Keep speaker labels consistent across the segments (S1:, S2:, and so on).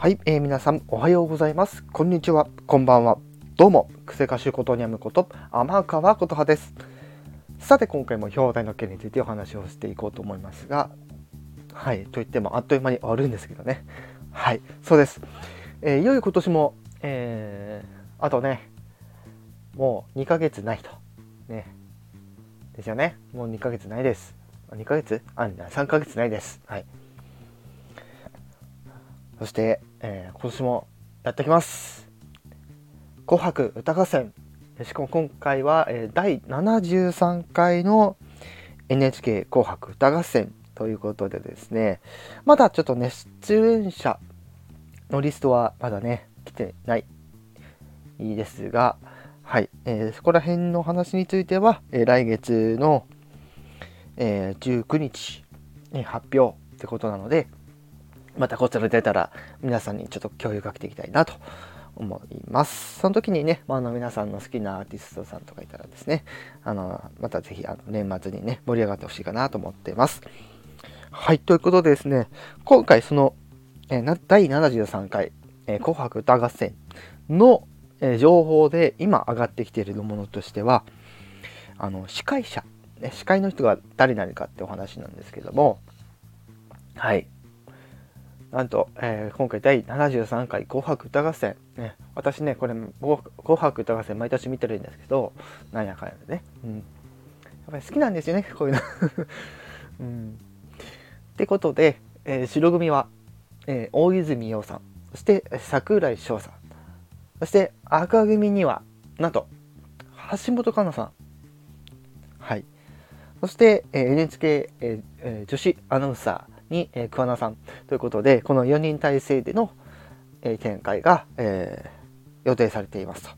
S1: はい、えー、皆さんおはようございます。こんにちは、こんばんは。どうも、クセ歌手ことにゃむこと、天川琴葉です。さて、今回も表題の件についてお話をしていこうと思いますが、はい、と言ってもあっという間に終わるんですけどね。はい、そうです。えー、いよいよ今年も、えー、あとね、もう2ヶ月ないと。ね。ですよね。もう2ヶ月ないです。2ヶ月？あ、3ヶ月ないです。はい。そして、えー、今年もやってきます。紅白歌合戦。しかも今回は、えー、第73回の NHK 紅白歌合戦ということでですね、まだちょっとね、出演者のリストはまだね、来てないですが、はい、えー、そこら辺の話については、えー、来月の、えー、19日に発表ってことなので、またこちら出たら皆さんにちょっと共有かけていきたいなと思います。その時にね、まあ、の皆さんの好きなアーティストさんとかいたらですね、あのまたぜひあの年末にね、盛り上がってほしいかなと思ってます。はい、ということでですね、今回その、えー、第73回、えー、紅白歌合戦のえ情報で今上がってきているものとしてはあの司会者、ね、司会の人が誰なるかってお話なんですけどもはいなんと、えー、今回第73回紅白歌合戦、ね、私ねこれ紅白歌合戦毎年見てるんですけどなんやかんやでね、うん、やっぱり好きなんですよねこういうの、うん、ってことで、えー、白組は、えー、大泉洋さん。そして櫻井翔さん。そして赤組にはなんと橋本環奈さん。はい。そして、え NHK、えー、女子アナウンサーに、えー、桑名さん。ということでこの4人体制での、え、展開が、えー、予定されています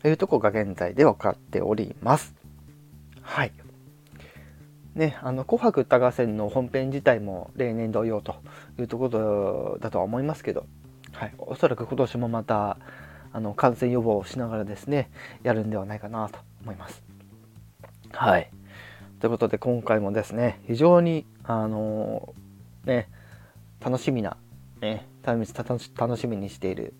S1: と。いうとこが現在で分かっております。はい。ね、あの紅白歌合戦の本編自体も例年同様というところだとは思いますけど、はい、おそらく今年もまたあの感染予防をしながらですねやるんではないかなと思います。はい。ということで今回もですね非常にあのー、ね楽しみな、ね、楽しみにしている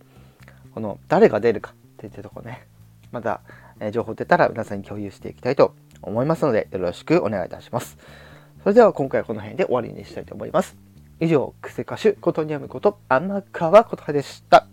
S1: この誰が出るかっていったところねまた、え情報出たら皆さんに共有していきたいと思いますのでよろしくお願いいたします。それでは今回はこの辺で終わりにしたいと思います。以上、クセ歌手ことにゃむこと天川琴葉でした。